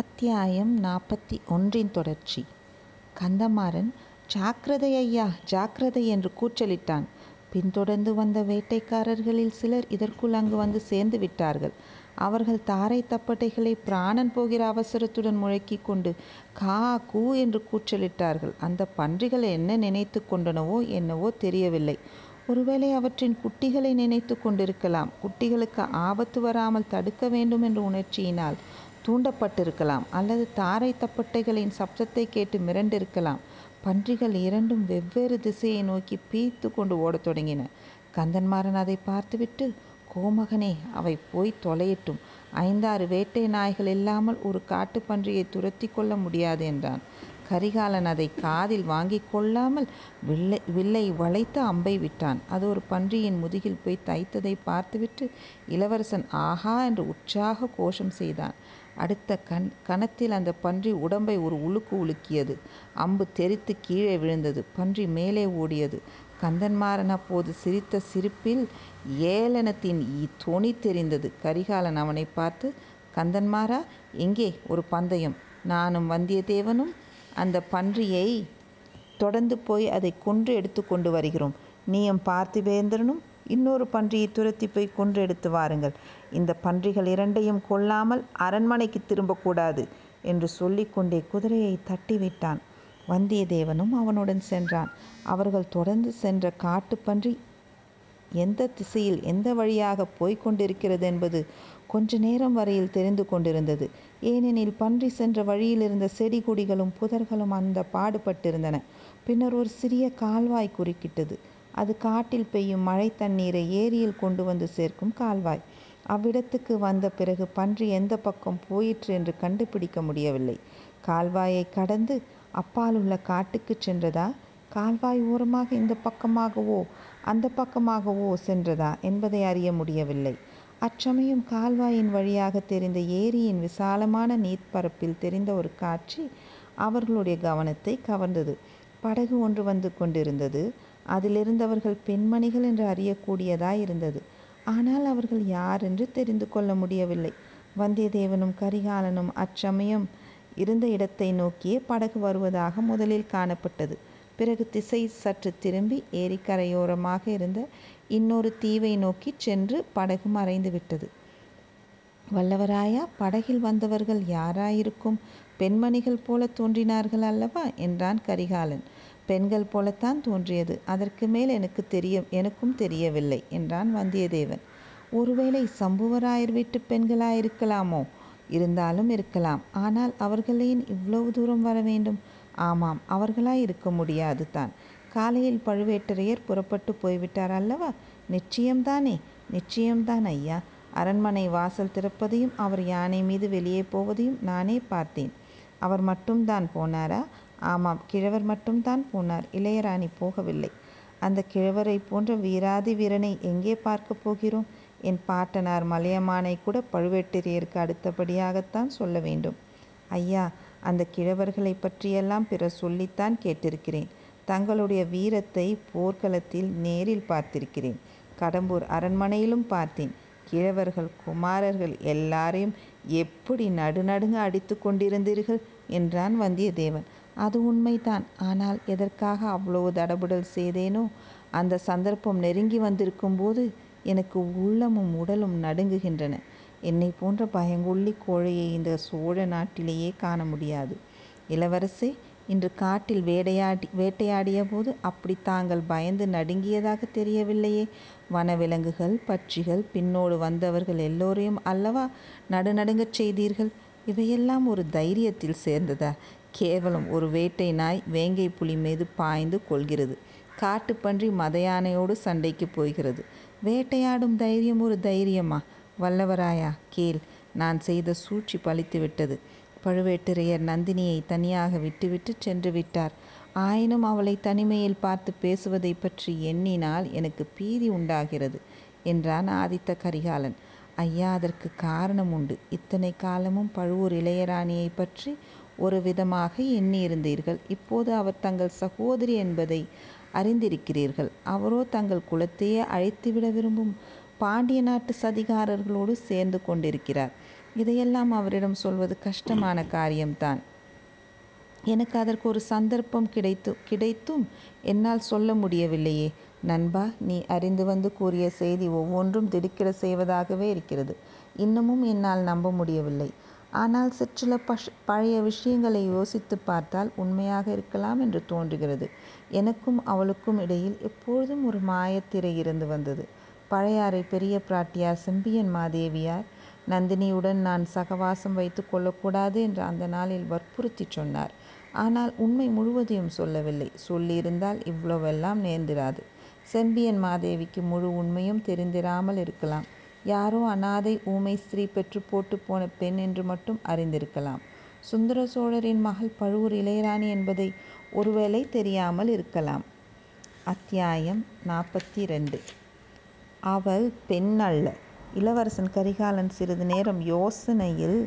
அத்தியாயம் நாற்பத்தி ஒன்றின் தொடர்ச்சி. கந்தமாறன் ஜாக்கிரதை ஐயா ஜாக்கிரதை என்று கூச்சலிட்டான். பின்தொடர்ந்து வந்த வேட்டைக்காரர்களில் சிலர் இதற்குள் அங்கு வந்து சேர்ந்து விட்டார்கள். அவர்கள் தாரை தப்பட்டைகளை பிராணன் போகிற அவசரத்துடன் முழக்கிக் கொண்டு கா கூ என்று கூச்சலிட்டார்கள். அந்த பன்றிகள் என்ன நினைத்து கொண்டனவோ என்னவோ தெரியவில்லை. ஒருவேளை அவற்றின் குட்டிகளை நினைத்து கொண்டிருக்கலாம். குட்டிகளுக்கு ஆபத்து வராமல் தடுக்க வேண்டும் என்ற உணர்ச்சியினால் தூண்டப்பட்டிருக்கலாம் அல்லது தாரை தப்பட்டைகளின் சப்தத்தை கேட்டு மிரண்டிருக்கலாம். பன்றிகள் இரண்டும் வெவ்வேறு திசையை நோக்கி பீய்த்து கொண்டு ஓடத் தொடங்கின. கந்தன்மாறன் அதை பார்த்துவிட்டு கோமகனே அவை போய் தொலையட்டும். ஐந்தாறு வேட்டை நாய்கள் இல்லாமல் ஒரு காட்டு பன்றியை துரத்தி கொள்ள முடியாது என்றான். கரிகாலன் அதை காதில் வாங்கி கொள்ளாமல் வில்லை வில்லை வளைத்து அம்பை விட்டான். அது ஒரு பன்றியின் முதுகில் போய் தைத்ததை பார்த்துவிட்டு இளவரசன் ஆஹா என்று உற்சாக கோஷம் செய்தான். அடுத்த கண் கணத்தில் அந்த பன்றி உடம்பை ஒரு உலுக்கு உலுக்கியது. அம்பு தெரித்து கீழே விழுந்தது. பன்றி மேலே ஓடியது. கந்தன்மாறன் அப்போது சிரித்த சிரிப்பில் ஏளனத்தின் தொனி தெரிந்தது. கரிகாலன் அவனை பார்த்து கந்தன்மாரா எங்கே ஒரு பந்தயம். நானும் வந்தியத்தேவனும் அந்த பன்றியை தொடர்ந்து போய் அதை கொன்று எடுத்து கொண்டு வருகிறோம். நீயும் பார்த்திபேந்திரனும் இன்னொரு பன்றியை துரத்தி போய் கொன்றெடுத்து வாருங்கள். இந்த பன்றிகள் இரண்டையும் கொல்லாமல் அரண்மனைக்கு திரும்பக்கூடாது என்று சொல்லிக்கொண்டே குதிரையை தட்டிவிட்டான். வந்தியத்தேவனும் அவனுடன் சென்றான். அவர்கள் தொடர்ந்து சென்ற காட்டுப்பன்றி எந்த திசையில் எந்த வழியாக போய்க் கொண்டிருக்கிறது என்பது கொஞ்ச நேரம் வரையில் தெரிந்து கொண்டிருந்தது. ஏனெனில் பன்றி சென்ற வழியில் இருந்த செடி கொடிகளும் புதர்களும் அந்த பாடுபட்டிருந்தன. பின்னர் ஒரு சிறிய கால்வாய் குறுக்கிட்டது. அது காட்டில் பெய்யும் மழை தண்ணீரை ஏரியில் கொண்டு வந்து சேர்க்கும் கால்வாய். அவ்விடத்துக்கு வந்த பிறகு பன்றி எந்த பக்கம் போயிற்று என்று கண்டுபிடிக்க முடியவில்லை. கால்வாயை கடந்து அப்பால் உள்ள காட்டுக்கு சென்றதா? கால்வாய் ஓரமாக இந்த பக்கமாகவோ அந்த பக்கமாகவோ சென்றதா என்பதை அறிய முடியவில்லை. அச்சமயம் கால்வாயின் வழியாக தெரிந்த ஏரியின் விசாலமான நீர்ப்பரப்பில் தெரிந்த ஒரு காட்சி அவர்களுடைய கவனத்தை கவர்ந்தது. படகு ஒன்று வந்து கொண்டிருந்தது. அதிலிருந்தவர்கள் பெண்மணிகள் என்று அறியக்கூடியதாய் இருந்தது. ஆனால் அவர்கள் யார் என்று தெரிந்து கொள்ள முடியவில்லை. வந்தியத்தேவனும் கரிகாலனும் அச்சமயம் இருந்த இடத்தை நோக்கியே படகு வருவதாக முதலில் காணப்பட்டது. பிறகு திசை சற்று திரும்பி ஏரிக்கரையோரமாக இருந்த இன்னொரு தீவை நோக்கி சென்று படகு மறைந்து விட்டது. வல்லவராயா படகில் வந்தவர்கள் யாராயிருக்கும்? பெண்மணிகள் போல தோன்றினார்கள் அல்லவா? என்றான் கரிகாலன். பெண்கள் போலத்தான் தோன்றியது. அதற்கு மேல் எனக்கு தெரிய எனக்கும் தெரியவில்லை என்றான் வந்தியத்தேவன். ஒருவேளை சம்புவராயர் வீட்டு பெண்களாயிருக்கலாமோ? இருந்தாலும் இருக்கலாம். ஆனால் அவர்களேன் இவ்வளவு தூரம் வர வேண்டும்? ஆமாம் அவர்களாய் இருக்க முடியாது தான். காலையில் பழுவேட்டரையர் புறப்பட்டு போய்விட்டார் அல்லவா? நிச்சயம்தானே? நிச்சயம்தான் ஐயா. அரண்மனை வாசல் திறப்பதையும் அவர் யானை மீது வெளியே போவதையும் நானே பார்த்தேன். அவர் மட்டும்தான் போனாரா? ஆமாம் கிழவர் மட்டும்தான் போனார். இளையராணி போகவில்லை. அந்த கிழவரை போன்ற வீராதி வீரனை எங்கே பார்க்க போகிறோம்? என் பாட்டனார் மலையமானை கூட பழுவேட்டரையருக்கு அடுத்தபடியாகத்தான் சொல்ல வேண்டும். ஐயா அந்த கிழவர்களை பற்றியெல்லாம் பிறர் சொல்லித்தான் கேட்டிருக்கிறேன். தங்களுடைய வீரத்தை போர்க்களத்தில் நேரில் பார்த்திருக்கிறேன். கடம்பூர் அரண்மனையிலும் பார்த்தேன். கிழவர்கள் குமாரர்கள் எல்லாரையும் எப்படி நடுநடுங்க அடித்து கொண்டிருந்தீர்கள்? என்றான் வந்தியத்தேவன். அது உண்மைதான். ஆனால் எதற்காக அவ்வளவு தடபுடல் செய்தேனோ அந்த சந்தர்ப்பம் நெருங்கி வந்திருக்கும்போது எனக்கு உள்ளமும் உடலும் நடுங்குகின்றன. என்னை போன்ற பயங்கொள்ளி கோழையை இந்த சோழ நாட்டிலேயே காண முடியாது. இளவரசே இன்று காட்டில் வேட்டையாடி வேட்டையாடிய போது அப்படி தாங்கள் பயந்து நடுங்கியதாக தெரியவில்லையே. வனவிலங்குகள் பட்சிகள் பின்னோடு வந்தவர்கள் எல்லோரையும் அல்லவா நடுநடுங்கச் செய்தீர்கள்? இவையெல்லாம் ஒரு தைரியத்தில் சேர்ந்ததா? கேவலம் ஒரு வேட்டை நாய் வேங்கை புலி மீது பாய்ந்து கொள்கிறது. காட்டுப்பன்றி மத யானையோடு சண்டைக்கு போகிறது. வேட்டையாடும் தைரியம் ஒரு தைரியமா? வல்லவராயா கேள். நான் செய்த சூழ்ச்சி பழித்து விட்டது பழுவேட்டரையர் நந்தினியை தனியாக விட்டுவிட்டு சென்று விட்டார். ஆயினும் அவளை தனிமையில் பார்த்து பேசுவதை பற்றி எண்ணினால் எனக்கு பீதி உண்டாகிறது என்றான் ஆதித்த கரிகாலன். ஐயா அதற்கு காரணம் உண்டு. இத்தனை காலமும் பழுவூர் இளையராணியை பற்றி ஒரு விதமாக எண்ணியிருந்தீர்கள். இப்போது அவர் தங்கள் சகோதரி என்பதை அறிந்திருக்கிறீர்கள். அவரோ தங்கள் குலத்தையே அழைத்துவிட விரும்பும் பாண்டிய நாட்டு சதிகாரர்களோடு சேர்ந்து கொண்டிருக்கிறார். இதையெல்லாம் அவரிடம் சொல்வது கஷ்டமான காரியம்தான். எனக்கு அதற்கு ஒரு சந்தர்ப்பம் கிடைத்து கிடைத்தும் என்னால் சொல்ல முடியவில்லையே. நண்பா நீ அறிந்து வந்து கூறிய செய்தி ஒவ்வொன்றும் திடுக்கிட செய்வதாகவே இருக்கிறது. இன்னமும் என்னால் நம்ப முடியவில்லை. ஆனால் சிற்சில பஷ் பழைய விஷயங்களை யோசித்து பார்த்தால் உண்மையாக இருக்கலாம் என்று தோன்றுகிறது. எனக்கும் அவளுக்கும் இடையில் எப்பொழுதும் ஒரு மாயத்திரை இருந்து வந்தது. பழையாறை பெரிய பிராட்டியார் செம்பியன் மாதேவியார் நந்தினியுடன் நான் சகவாசம் வைத்து கொள்ளக்கூடாது என்று அந்த நாளில் வற்புறுத்தி சொன்னார். ஆனால் உண்மை முழுவதையும் சொல்லவில்லை. சொல்லியிருந்தால் இவ்வளவெல்லாம் நேர்ந்திராது. செம்பியன் மாதேவிக்கு முழு உண்மையும் தெரிந்திராமல் இருக்கலாம். யாரோ அனாதை ஊமை ஸ்திரீ பெற்று போட்டு போன பெண் என்று மட்டும் அறிந்திருக்கலாம். சுந்தர சோழரின் மகள் பழுவூர் இளையராணி என்பதை ஒருவேளை தெரியாமல் இருக்கலாம். அத்தியாயம் நாற்பத்தி ரெண்டு அவள் பெண் அல்ல. இளவரசன் கரிகாலன் சிறிது நேரம் யோசனையில்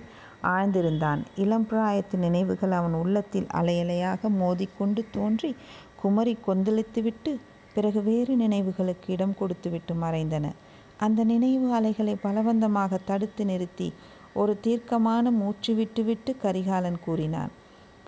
ஆழ்ந்திருந்தான். இளம் பிராயத்து நினைவுகள் அவன் உள்ளத்தில் அலையலையாக மோதிக்கொண்டு தோன்றி குமரி கொந்தளித்துவிட்டு பிறகு வேறு நினைவுகளுக்கு இடம் கொடுத்துவிட்டு மறைந்தன. அந்த நினைவு அலைகளை பலவந்தமாக தடுத்து நிறுத்தி ஒரு தீர்க்கமான மூச்சு விட்டுவிட்டு கரிகாலன் கூறினான்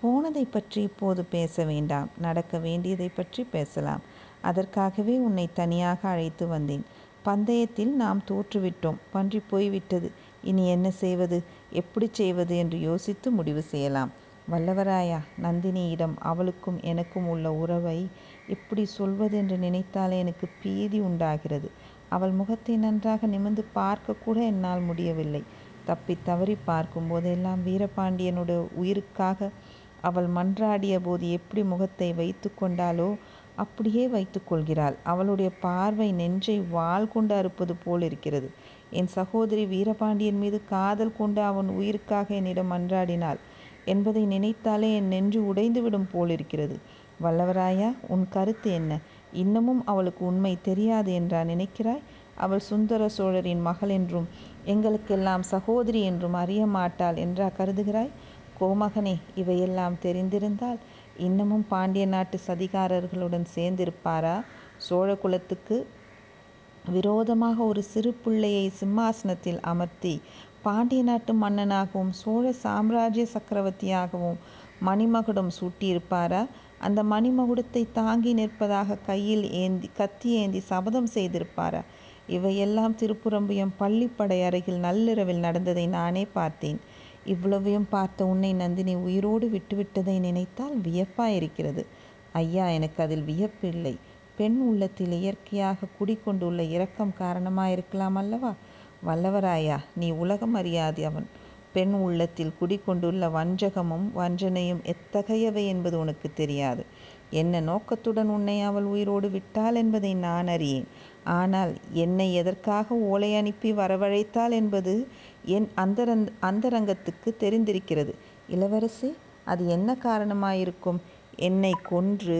போனதை பற்றி இப்போது பேச வேண்டாம் நடக்க வேண்டியதை பற்றி பேசலாம். அதற்காகவே உன்னை தனியாக அழைத்து வந்தேன். பந்தயத்தில் நாம் தோற்றுவிட்டோம் பன்றி போய்விட்டது இனி என்ன செய்வது எப்படி செய்வது என்று யோசித்து முடிவு செய்யலாம். வல்லவராயா நந்தினியிடம் அவளுக்கும் எனக்கும் உள்ள உறவை எப்படி சொல்வதென்று நினைத்தாலே எனக்கு பீதி உண்டாகிறது. அவள் முகத்தை நன்றாக நிமிர்ந்து பார்க்க கூட என்னால் முடியவில்லை. தப்பி தவறி பார்க்கும் போதெல்லாம் வீரபாண்டியனுடைய உயிருக்காக அவள் மன்றாடிய போது எப்படி முகத்தை வைத்து கொண்டாலோ அப்படியே வைத்து கொள்கிறாள். அவளுடைய பார்வை நெஞ்சை வாள் கொண்டு அறுப்பது போல் இருக்கிறது. என் சகோதரி வீரபாண்டியன் மீது காதல் கொண்டு அவன் உயிருக்காக என்னிடம் மன்றாடினாள் என்பதை நினைத்தாலே என் நெஞ்சு உடைந்துவிடும் போலிருக்கிறது வல்லவராயா உன் கருத்து என்ன? இன்னமும் அவளுக்கு உண்மை தெரியாது என்றா நினைக்கிறாய்? அவள் சுந்தர சோழரின் மகள் என்றும் எங்களுக்கெல்லாம் சகோதரி என்றும் அறிய மாட்டாள் என்றா கருதுகிறாய்? கோமகனே இவையெல்லாம் தெரிந்திருந்தால் இன்னமும் பாண்டிய நாட்டு சதிகாரர்களுடன் சேர்ந்திருப்பாரா? சோழ குலத்துக்கு விரோதமாக ஒரு சிறு பிள்ளையை சிம்மாசனத்தில் அமர்த்தி பாண்டிய நாட்டு மன்னனாகவும் சோழ சாம்ராஜ்ய சக்கரவர்த்தியாகவும் மணிமகுடம் சூட்டியிருப்பாரா? அந்த மணிமகுடத்தை தாங்கி நிற்பதாக கையில் ஏந்தி கத்தி ஏந்தி சபதம் செய்திருப்பாரா? இவையெல்லாம் திருப்புறம்பியம் பள்ளிப்படை அருகில் நள்ளிரவில் நடந்ததை நானே பார்த்தேன். இவ்வளவையும் பார்த்த உன்னை நந்தினி உயிரோடு விட்டுவிட்டதை நினைத்தால் வியப்பாயிருக்கிறது ஐயா எனக்கு அதில் வியப்பில்லை. பெண் உள்ளத்தில் இயற்கையாக குடிக்கொண்டுள்ள இரக்கம் காரணமாயிருக்கலாம் அல்லவா? வல்லவராயா நீ உலகம் அறியாதவன் பெண் உள்ளத்தில் குடிக்கொண்டுள்ள வஞ்சகமும் வஞ்சனையும் எத்தகையவை என்பது உனக்கு தெரியாது. என்ன நோக்கத்துடன் உன்னை அவள் உயிரோடு விட்டாள் என்பதை நான் அறியேன். ஆனால் என்னை எதற்காக ஓலை அனுப்பி வரவழைத்தாள் என்பது என் அந்தரங் அந்தரங்கத்துக்கு தெரிந்திருக்கிறது. இளவரசி அது என்ன காரணமாயிருக்கும்? என்னை கொன்று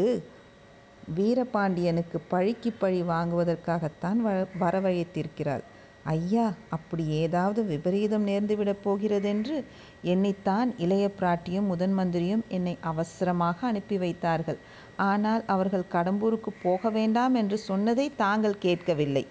வீரபாண்டியனுக்கு பழிக்கு பழி வாங்குவதற்காகத்தான் வ வரவழைத்திருக்கிறாள். ஐயா அப்படி ஏதாவது விபரீதம் நேர்ந்துவிடப் போகிறதென்று எண்ணித்தான் இளைய பிராட்டியும் முதன் மந்திரியும் என்னை அவசரமாக அனுப்பி வைத்தார்கள். ஆனால் அவர்கள் கடம்பூருக்கு போக வேண்டாம் என்று சொன்னதை தாங்கள் கேட்கவில்லை.